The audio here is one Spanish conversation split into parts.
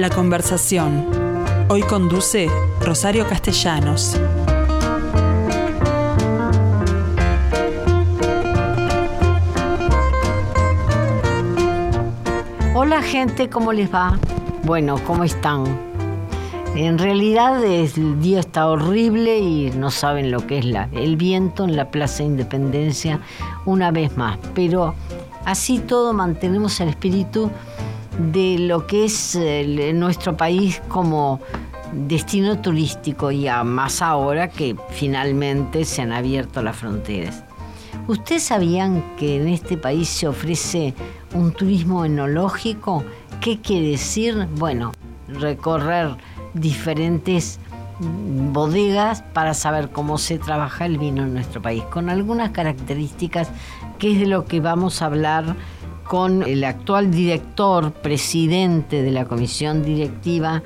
La conversación. Hoy conduce Rosario Castellanos. Hola gente, ¿cómo les va? Bueno, ¿cómo están? En realidad el día está horrible y no saben lo que es la, el viento en la Plaza Independencia una vez más, pero así todo mantenemos el espíritu de lo que es nuestro país como destino turístico y más ahora que finalmente se han abierto las fronteras. ¿Ustedes sabían que en este país se ofrece un turismo enológico? ¿Qué quiere decir? Bueno, recorrer diferentes bodegas para saber cómo se trabaja el vino en nuestro país, con algunas características que es de lo que vamos a hablar con el actual director, presidente de la comisión directiva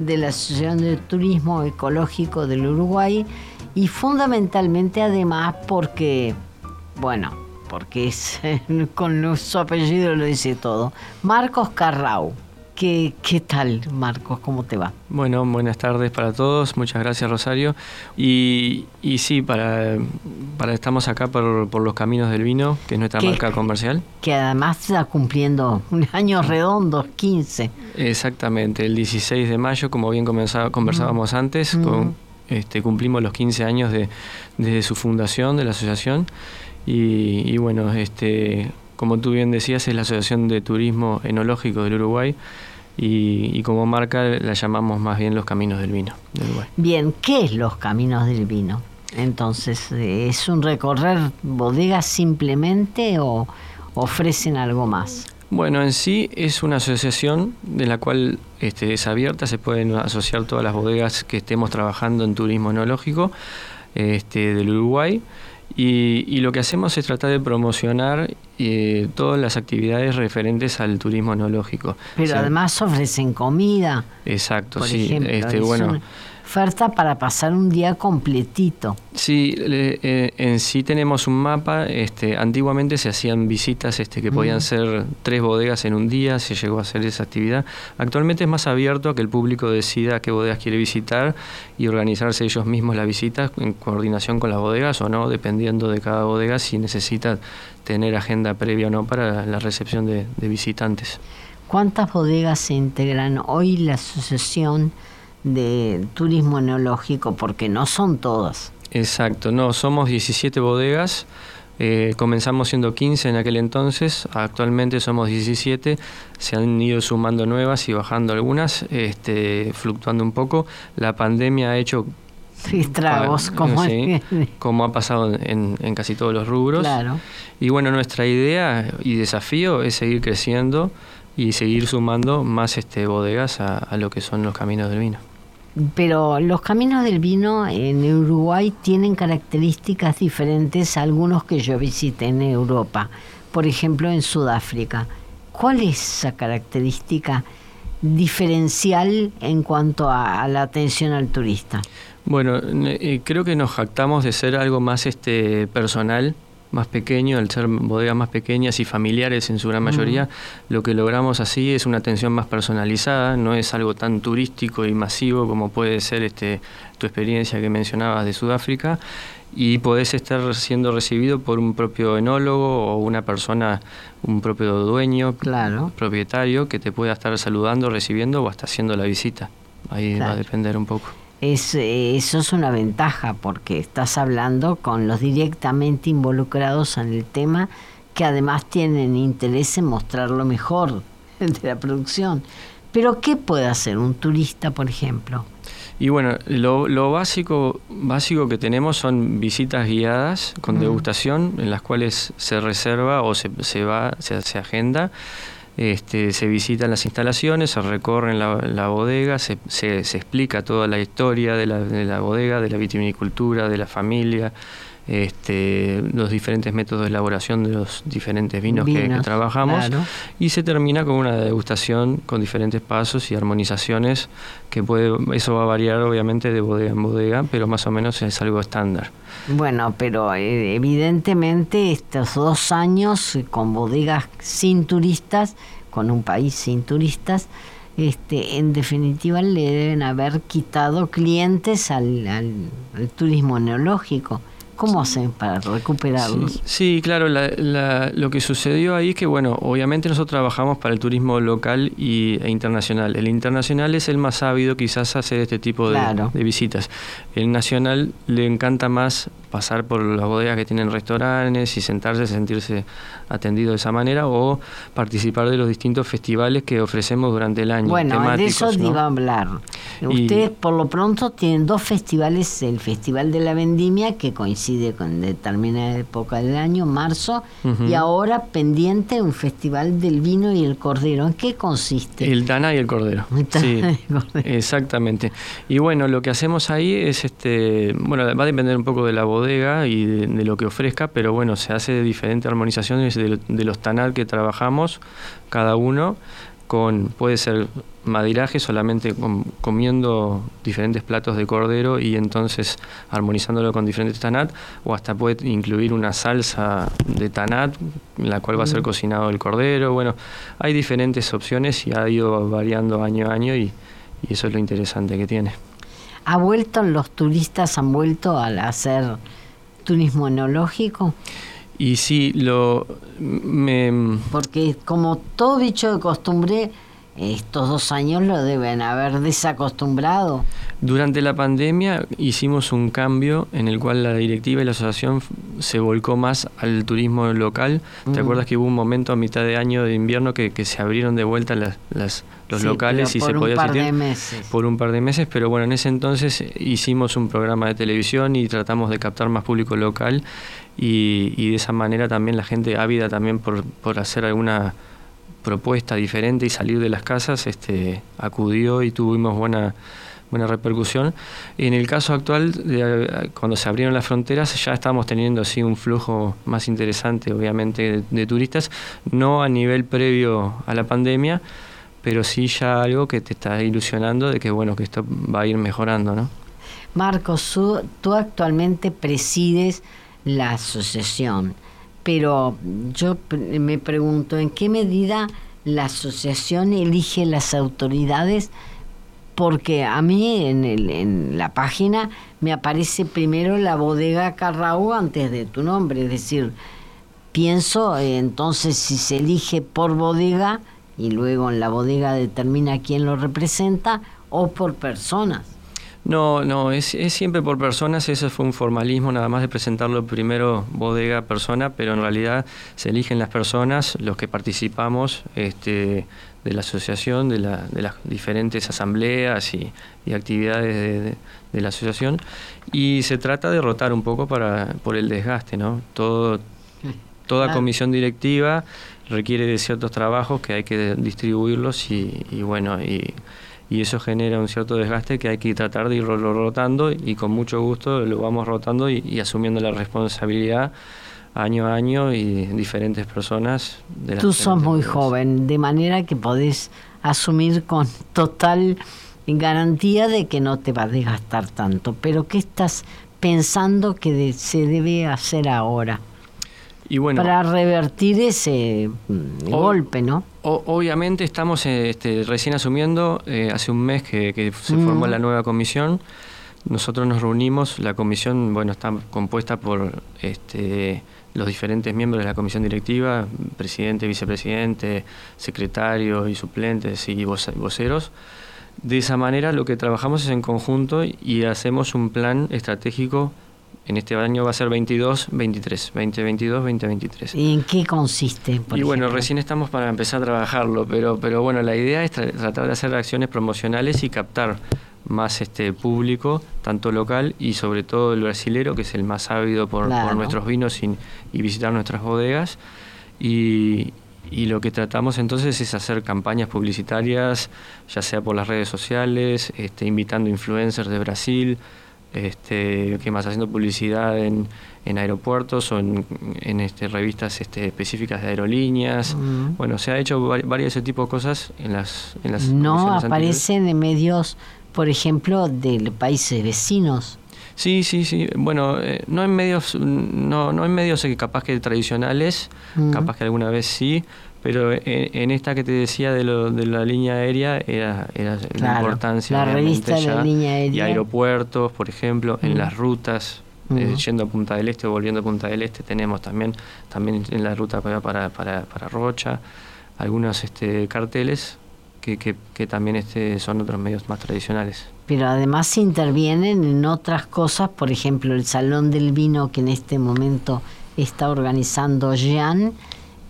de la Asociación de Turismo Ecológico del Uruguay y fundamentalmente además porque, bueno, porque con su apellido lo dice todo, Marcos Carrau. ¿Qué, ¿Qué, tal, Marcos? ¿Cómo te va? Bueno, buenas tardes para todos. Muchas gracias, Rosario. Y, y sí, para, para estamos acá por, por, los caminos del vino, que es nuestra marca comercial. Que además está cumpliendo un año redondo, 15. Exactamente, el 16 de mayo, como bien conversábamos antes, con, este, cumplimos los 15 años de, desde su fundación de la asociación. Y, y bueno, este, como tú bien decías, es la Asociación de Turismo Enológico del Uruguay y, como marca la llamamos más bien los Caminos del Vino del Uruguay. Bien, ¿qué es los Caminos del Vino? Entonces, ¿es un recorrer bodegas simplemente o ofrecen algo más? Bueno, en sí es una asociación de la cual este, es abierta, se pueden asociar todas las bodegas que estemos trabajando en turismo enológico este, del Uruguay. Y, lo que hacemos es tratar de promocionar eh, todas las actividades referentes al turismo enológico. Pero además ofrecen comida. Exacto, sí. este, bueno, oferta para pasar un día completito. Sí, eh, en sí tenemos un mapa. Este, antiguamente se hacían visitas este, que podían ser tres bodegas en un día, se llegó a hacer esa actividad. Actualmente es más abierto a que el público decida qué bodegas quiere visitar y organizarse ellos mismos la visita en coordinación con las bodegas o no, dependiendo de cada bodega si necesita tener agenda previa o no para la recepción de, de visitantes. ¿Cuántas bodegas se integran hoy la asociación? De turismo enológico, porque no son todas. Exacto, no, somos 17 bodegas. Eh, comenzamos siendo 15 en aquel entonces, actualmente somos 17, se han ido sumando nuevas y bajando algunas, este, fluctuando un poco. La pandemia ha hecho estragos, como, como ha pasado en, casi todos los rubros. Claro. Y bueno, nuestra idea y desafío es seguir creciendo y seguir sumando más este, bodegas a lo que son los caminos del vino. Pero los caminos del vino en Uruguay tienen características diferentes a algunos que yo visité en Europa, por ejemplo en Sudáfrica. ¿Cuál es esa característica diferencial en cuanto a, la atención al turista? Bueno, eh, creo que nos jactamos de ser algo más este personal más pequeño, al ser bodegas más pequeñas y familiares en su gran mayoría, lo que logramos así es una atención más personalizada, no es algo tan turístico y masivo como puede ser este tu experiencia que mencionabas de Sudáfrica y podés estar siendo recibido por un propio enólogo o una persona, un propio dueño, claro. propietario que te pueda estar saludando, recibiendo o hasta haciendo la visita. Ahí va a depender un poco es, eh, eso es una ventaja porque estás hablando con los directamente involucrados en el tema que además tienen interés en mostrar lo mejor de la producción. Pero ¿qué puede hacer un turista, por ejemplo? Y bueno, lo, lo básico, básico que tenemos son visitas guiadas con degustación en las cuales se reserva o se, se va, se, se agenda este, se visitan las instalaciones, se recorren la, bodega, se, se, explica toda la historia de la, de la bodega, de la vitivinicultura, de la familia, este, los diferentes métodos de elaboración de los diferentes vinos, que, trabajamos y se termina con una degustación con diferentes pasos y armonizaciones que puede eso va a variar obviamente de bodega en bodega pero más o menos es algo estándar bueno pero eh, evidentemente estos dos años con bodegas sin turistas con un país sin turistas este, en definitiva le deben haber quitado clientes al, al, al turismo neológico. ¿Cómo hacen para recuperarlos? Sí, claro, lo que sucedió ahí es que, bueno, obviamente nosotros trabajamos para el turismo local y, e internacional. El internacional es el más ávido quizás hacer este tipo de, de visitas. El nacional le encanta más pasar por las bodegas que tienen restaurantes y sentarse, sentirse atendido de esa manera o participar de los distintos festivales que ofrecemos durante el año. Bueno, de eso iba a hablar. Ustedes por lo pronto tienen dos festivales, el Festival de la Vendimia que coincide con determinada época del año, marzo, y ahora pendiente un Festival del Vino y el Cordero. ¿En qué consiste? El Tana y el Cordero. sí, exactamente. Y bueno, lo que hacemos ahí es, este bueno, va a depender un poco de la bodega y de, lo que ofrezca, pero bueno, se hace de diferentes armonizaciones de, los tanat que trabajamos, cada uno, con puede ser madiraje solamente comiendo diferentes platos de cordero y entonces armonizándolo con diferentes tanat, o hasta puede incluir una salsa de tanat, en la cual va a ser mm. cocinado el cordero. Bueno, hay diferentes opciones y ha ido variando año a año y, y eso es lo interesante que tiene ha vuelto, los turistas han vuelto a hacer turismo enológico. Y sí, lo me... Porque como todo dicho de costumbre, estos dos años lo deben haber desacostumbrado. Durante la pandemia hicimos un cambio en el cual la directiva y la asociación se volcó más al turismo local. ¿Te acuerdas que hubo un momento a mitad de año de invierno que, se abrieron de vuelta las, los locales y se podía por un par de meses. Por un par de meses, pero bueno, en ese entonces hicimos un programa de televisión y tratamos de captar más público local y, y de esa manera también la gente ávida también por, por hacer alguna propuesta diferente y salir de las casas, este, acudió y tuvimos buena buena repercusión. En el caso actual, cuando se abrieron las fronteras, ya estamos teniendo así un flujo más interesante, obviamente, de, turistas, no a nivel previo a la pandemia, pero sí ya algo que te está ilusionando de que bueno que esto va a ir mejorando, ¿no? Marcos, tú actualmente presides la asociación pero yo me pregunto en qué medida la asociación elige las autoridades porque a mí en, el, en la página me aparece primero la bodega Carrao antes de tu nombre, es decir, pienso entonces si se elige por bodega y luego en la bodega determina quién lo representa o por personas. No, no, es, es, siempre por personas, eso fue un formalismo nada más de presentarlo primero bodega persona, pero en realidad se eligen las personas, los que participamos este, de la asociación, de, la, de las diferentes asambleas y, actividades de, la asociación, y se trata de rotar un poco para, por el desgaste, ¿no? Todo, toda comisión directiva requiere de ciertos trabajos que hay que distribuirlos y, y bueno, y y eso genera un cierto desgaste que hay que tratar de irlo rotando y con mucho gusto lo vamos rotando y, asumiendo la responsabilidad año a año y diferentes personas. De Tú sos muy joven, de manera que podés asumir con total garantía de que no te va a desgastar tanto. Pero ¿qué estás pensando que se debe hacer ahora? Para revertir ese mm, golpe, ¿no? obviamente estamos este, recién asumiendo, eh, hace un mes que, se formó la nueva comisión. Nosotros nos reunimos, la comisión, bueno, está compuesta por este, los diferentes miembros de la comisión directiva, presidente, vicepresidente, secretario y suplentes y voceros. De esa manera lo que trabajamos es en conjunto y hacemos un plan estratégico en este año va a ser 22, 23, 2022, 2023. ¿Y en qué consiste? y bueno, recién estamos para empezar a trabajarlo, pero, pero bueno, la idea es tratar de hacer acciones promocionales y captar más este público, tanto local y sobre todo el brasilero, que es el más ávido por, nuestros vinos y, visitar nuestras bodegas. Y, y lo que tratamos entonces es hacer campañas publicitarias, ya sea por las redes sociales, este, invitando influencers de Brasil, este, ¿qué más? Haciendo publicidad en, en aeropuertos o en, en este, revistas este, específicas de aerolíneas. Bueno, se ha hecho varios de ese tipo de cosas en las... En las no aparecen en medios, por ejemplo, de países vecinos. Sí, sí, sí. Bueno, eh, no en medios, no, no en medios eh, capaz que tradicionales, capaz que alguna vez sí, pero en, en esta que te decía de, lo, de la línea aérea era, era la Claro, importancia. la revista de la línea Y aérea. aeropuertos, por ejemplo, en las rutas. eh, yendo a Punta del Este o volviendo a Punta del Este tenemos también también en la ruta para, para, para, para Rocha algunos este, carteles que, que, que también este, son otros medios más tradicionales. Pero además intervienen en otras cosas, por ejemplo, el Salón del Vino que en este momento está organizando Jean.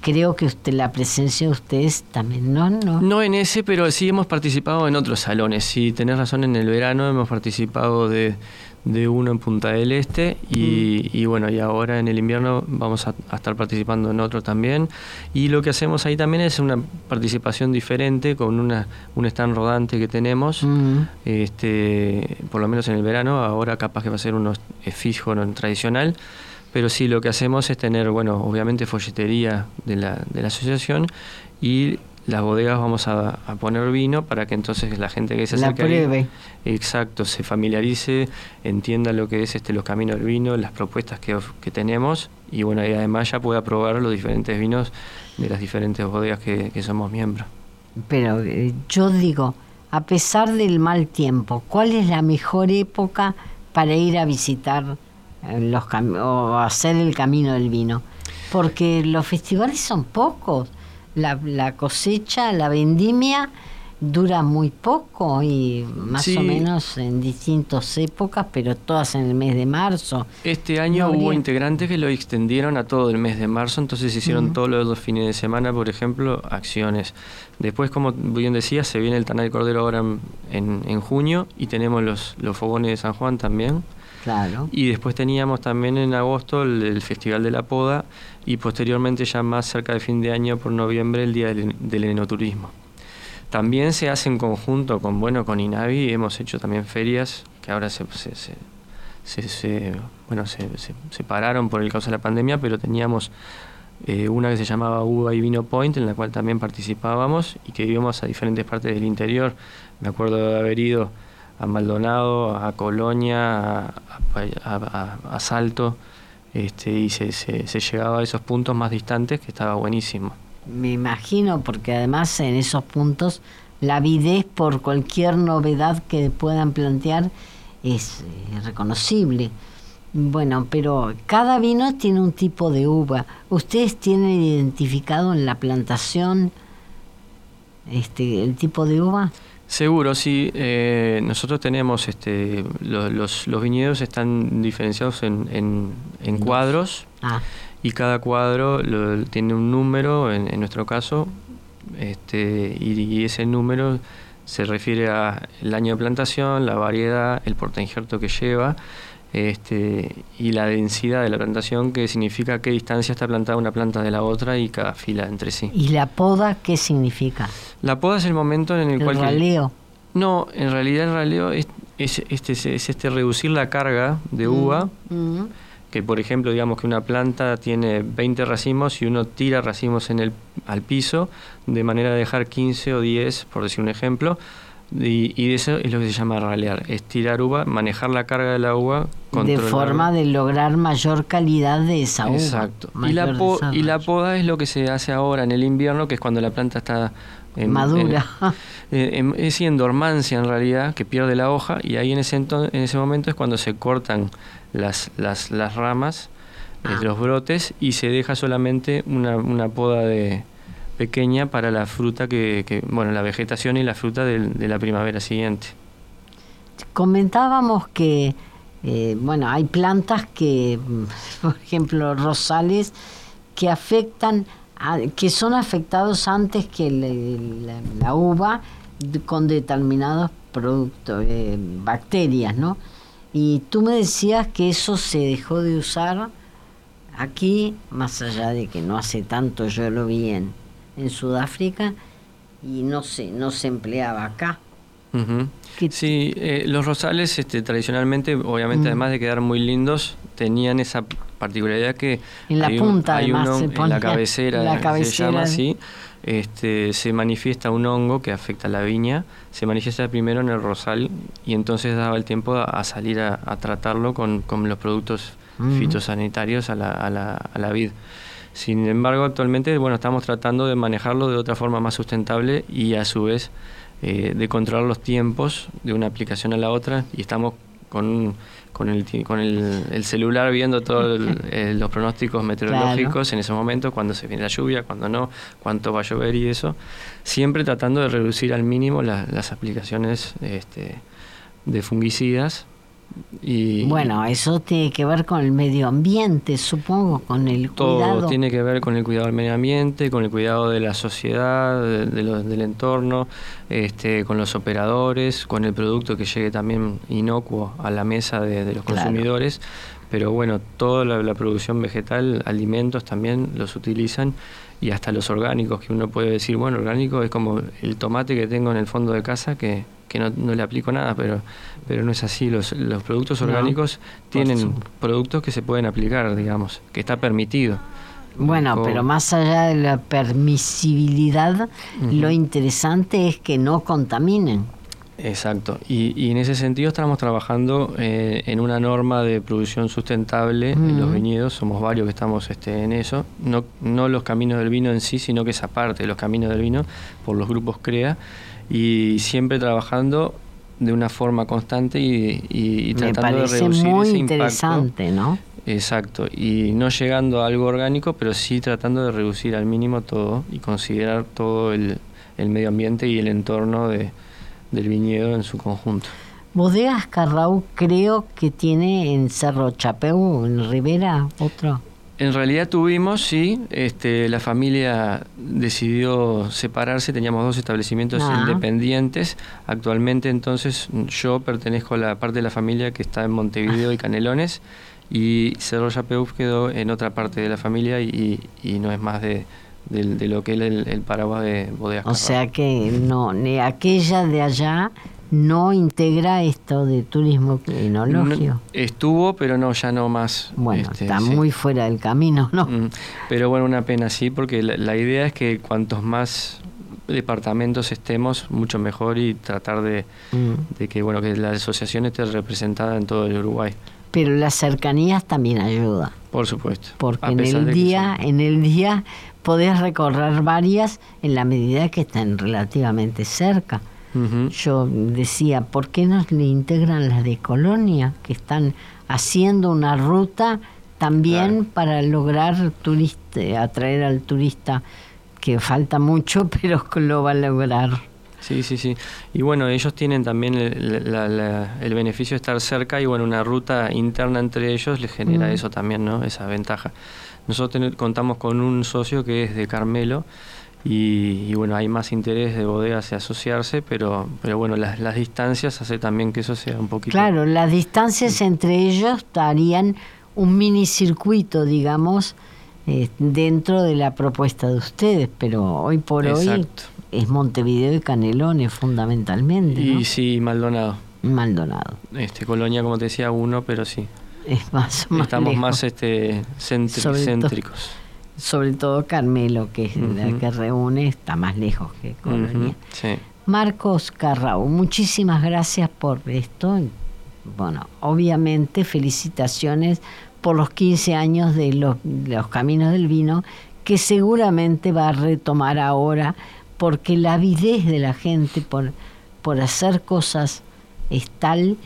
Creo que usted, la presencia de ustedes también, ¿no? No. En ese, pero sí hemos participado en otros salones. Sí, tenés razón, en el verano hemos participado de, de uno en Punta del Este y, y bueno, y ahora en el invierno vamos a, a estar participando en otro también. Y lo que hacemos ahí también es una participación diferente con una, un stand rodante que tenemos. Mm. este, por lo menos en el verano, ahora capaz que va a ser uno eh, fijo, no tradicional, pero sí lo que hacemos es tener, bueno, obviamente folletería de la, de la asociación y las bodegas vamos a, a poner vino para que entonces la gente que se La acerque ahí, pruebe. exacto, se familiarice, entienda lo que es este los caminos del vino, las propuestas que, que tenemos y bueno, y además ya pueda probar los diferentes vinos de las diferentes bodegas que, que somos miembros. Pero eh, yo digo, a pesar del mal tiempo, ¿cuál es la mejor época para ir a visitar eh, los o hacer el camino del vino? Porque los festivales son pocos. La, la cosecha, la vendimia dura muy poco y más Sí. o menos en distintas épocas, pero todas en el mes de marzo. Este año No hubo habría- integrantes que lo extendieron a todo el mes de marzo, entonces se hicieron todos los dos fines de semana, por ejemplo, acciones. Después, como bien decía, se viene el Tanal Cordero ahora en, en- en junio y tenemos los, los fogones de San Juan también. Claro. Y después teníamos también en agosto el, Festival de la Poda y posteriormente ya más cerca de fin de año, por noviembre, el Día del, del Enoturismo. También se hace en conjunto con, bueno, con INAVI, hemos hecho también ferias que ahora se, se, bueno, se, se- se pararon por el causa de la pandemia, pero teníamos eh, una que se llamaba Uva y Vino Point, en la cual también participábamos y que íbamos a diferentes partes del interior. Me acuerdo de haber ido a Maldonado, a Colonia, a, a- Salto, este, y se, se- se llegaba a esos puntos más distantes que estaba buenísimo. Me imagino, porque además en esos puntos la avidez por cualquier novedad que puedan plantear es eh, reconocible. Bueno, pero cada vino tiene un tipo de uva. ¿Ustedes tienen identificado en la plantación este el tipo de uva? Seguro, sí. eh, nosotros tenemos, este, lo- los, los viñedos están diferenciados en, en- en cuadros. Ah, y cada cuadro lo- tiene un número, en, en nuestro caso, este, y, y ese número se refiere a el año de plantación, la variedad, el portainjerto que lleva este, y la densidad de la plantación, que significa qué distancia está plantada una planta de la otra y cada fila entre sí. ¿Y la poda qué significa? La poda es el momento en el, El cual... que- raleo. no, en realidad el raleo es, es este, es este reducir la carga de uva, Mm, que por ejemplo digamos que una planta tiene 20 racimos y uno tira racimos en el, al piso de manera de dejar 15 o 10, por decir un ejemplo, y, y eso es lo que se llama ralear, es tirar uva, manejar la carga de la uva, de forma de lograr mayor calidad de esa uva. Exacto. Y la, po- y la poda es lo que se hace ahora en el invierno, que es cuando la planta está en- Madura. en- eh, en- es en dormancia en realidad, que pierde la hoja, y ahí en ese, en ese momento es cuando se cortan las, las, las ramas, eh, Ah. los brotes, y se deja solamente una, una poda de pequeña para la fruta que, que- bueno, la vegetación y la fruta del- de la primavera siguiente. Comentábamos que, eh, bueno, hay plantas que, por ejemplo, rosales, que afectan, a- que son afectados antes que la, uva de- con determinados productos, eh, bacterias, ¿no? Y tú me decías que eso se dejó de usar aquí, más allá de que no hace tanto yo lo vi en, en Sudáfrica, y no se, no se empleaba acá. Ujú. ¿Qué- Sí, eh, los rosales este, tradicionalmente, obviamente, Mm. además de quedar muy lindos, tenían esa particularidad que En la hay un- punta, hay además, uno se en la cabecera, la se cabecera. llama así, este, se manifiesta un hongo que afecta a la viña, se manifiesta primero en el rosal y entonces daba el tiempo a, salir a, tratarlo con, los productos fitosanitarios a la, a, la, a la vid. Sin embargo, actualmente bueno, estamos tratando de manejarlo de otra forma más sustentable y a su vez eh, de controlar los tiempos de una aplicación a la otra. Y estamos con, con, el, con el, celular viendo todos eh, los pronósticos meteorológicos en ese momento, cuando se viene la lluvia, cuando no, cuánto va a llover y eso, siempre tratando de reducir al mínimo las aplicaciones este, de fungicidas y bueno, eso tiene que ver con el medio ambiente, supongo, con el cuidado. Todo tiene que ver con el cuidado del medio ambiente, con el cuidado de la sociedad, de, del entorno, este, con los operadores, con el producto que llegue también inocuo a la mesa de, los consumidores. Pero bueno, toda la, producción vegetal, alimentos también los utilizan y hasta los orgánicos, que uno puede decir, bueno, orgánico es como el tomate que tengo en el fondo de casa que que no, le aplico nada, pero, pero no es así. Los, los productos orgánicos tienen productos que se pueden aplicar, digamos, que está permitido. Bueno, pero más allá de la permisibilidad, lo interesante es que no contaminen. Exacto, y, en ese sentido estamos trabajando eh, en una norma de producción sustentable en los viñedos, somos varios que estamos este, en eso, no, no los caminos del vino en sí, sino que esa parte de los caminos del vino por los grupos CREA, y siempre trabajando de una forma constante y, tratando de reducir muy ese interesante, ¿no? Exacto, y no llegando a algo orgánico, pero sí tratando de reducir al mínimo todo y considerar todo el, medio ambiente y el entorno de, del viñedo en su conjunto. Bodegas Carrau creo que tiene en Cerro Chapeu, en Rivera, otro. En realidad tuvimos, sí, este, la familia decidió separarse, teníamos dos establecimientos ah. independientes. Actualmente entonces yo pertenezco a la parte de la familia que está en Montevideo y Canelones y Cerro Yapeuf quedó en otra parte de la familia y, no es más de, lo que es el, el paraguas de bodegas. O sea que no, ni aquella de allá no integra esto de turismo clinológico. estuvo, pero no, ya no más. Bueno, este, está muy fuera del camino, ¿no? Mm, pero bueno, una pena, sí, porque la, idea es que cuantos más departamentos estemos, mucho mejor y tratar de, mm. de, que bueno que la asociación esté representada en todo el Uruguay. Pero las cercanías también ayuda. Por supuesto. Porque en el día, en el día podés recorrer varias en la medida que estén relativamente cerca. Yo decía, ¿por qué no le integran las de Colonia, que están haciendo una ruta también para lograr turista, atraer al turista, que falta mucho, pero lo va a lograr? Sí, sí, sí. Y bueno, ellos tienen también el, beneficio de estar cerca y bueno, una ruta interna entre ellos les genera eso también, ¿no? Esa ventaja. Nosotros contamos con un socio que es de Carmelo, y, bueno, hay más interés de bodegas de asociarse, pero, pero bueno, las, las distancias hace también que eso sea un poquito... Claro, las distancias entre ellos darían un mini circuito, digamos, eh, dentro de la propuesta de ustedes, pero hoy por hoy es Montevideo y Canelones fundamentalmente. Y sí, Maldonado. Maldonado. Este, Colonia, como te decía, uno, pero sí. Es más, más Estamos más este, céntricos sobre todo Carmelo, que es la que reúne, está más lejos que Colonia. Marcos Carrao, muchísimas gracias por esto. Bueno, obviamente felicitaciones por los 15 años de los, Caminos del Vino, que seguramente va a retomar ahora, porque la avidez de la gente por, por hacer cosas es tal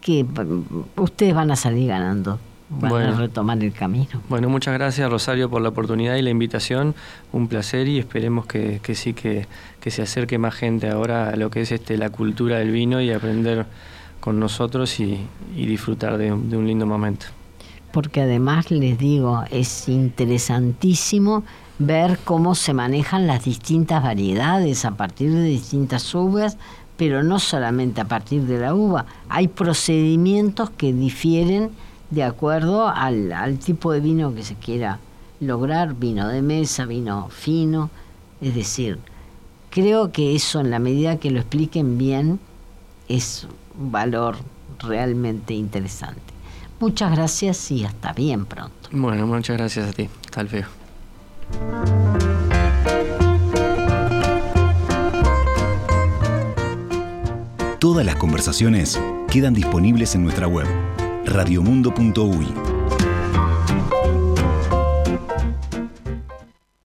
que mm, ustedes van a salir ganando bueno, a retomar el camino. Bueno, muchas gracias Rosario por la oportunidad y la invitación. Un placer y esperemos que, sí que, se acerque más gente ahora a lo que es este la cultura del vino y aprender con nosotros y, disfrutar de, de un lindo momento. Porque además les digo, es interesantísimo ver cómo se manejan las distintas variedades a partir de distintas uvas, pero no solamente a partir de la uva. Hay procedimientos que difieren de acuerdo al, tipo de vino que se quiera lograr, vino de mesa, vino fino, es decir, creo que eso en la medida que lo expliquen bien es un valor realmente interesante. Muchas gracias y hasta bien pronto. Bueno, muchas gracias a ti. Hasta luego. Todas las conversaciones quedan disponibles en nuestra web radiomundo.uy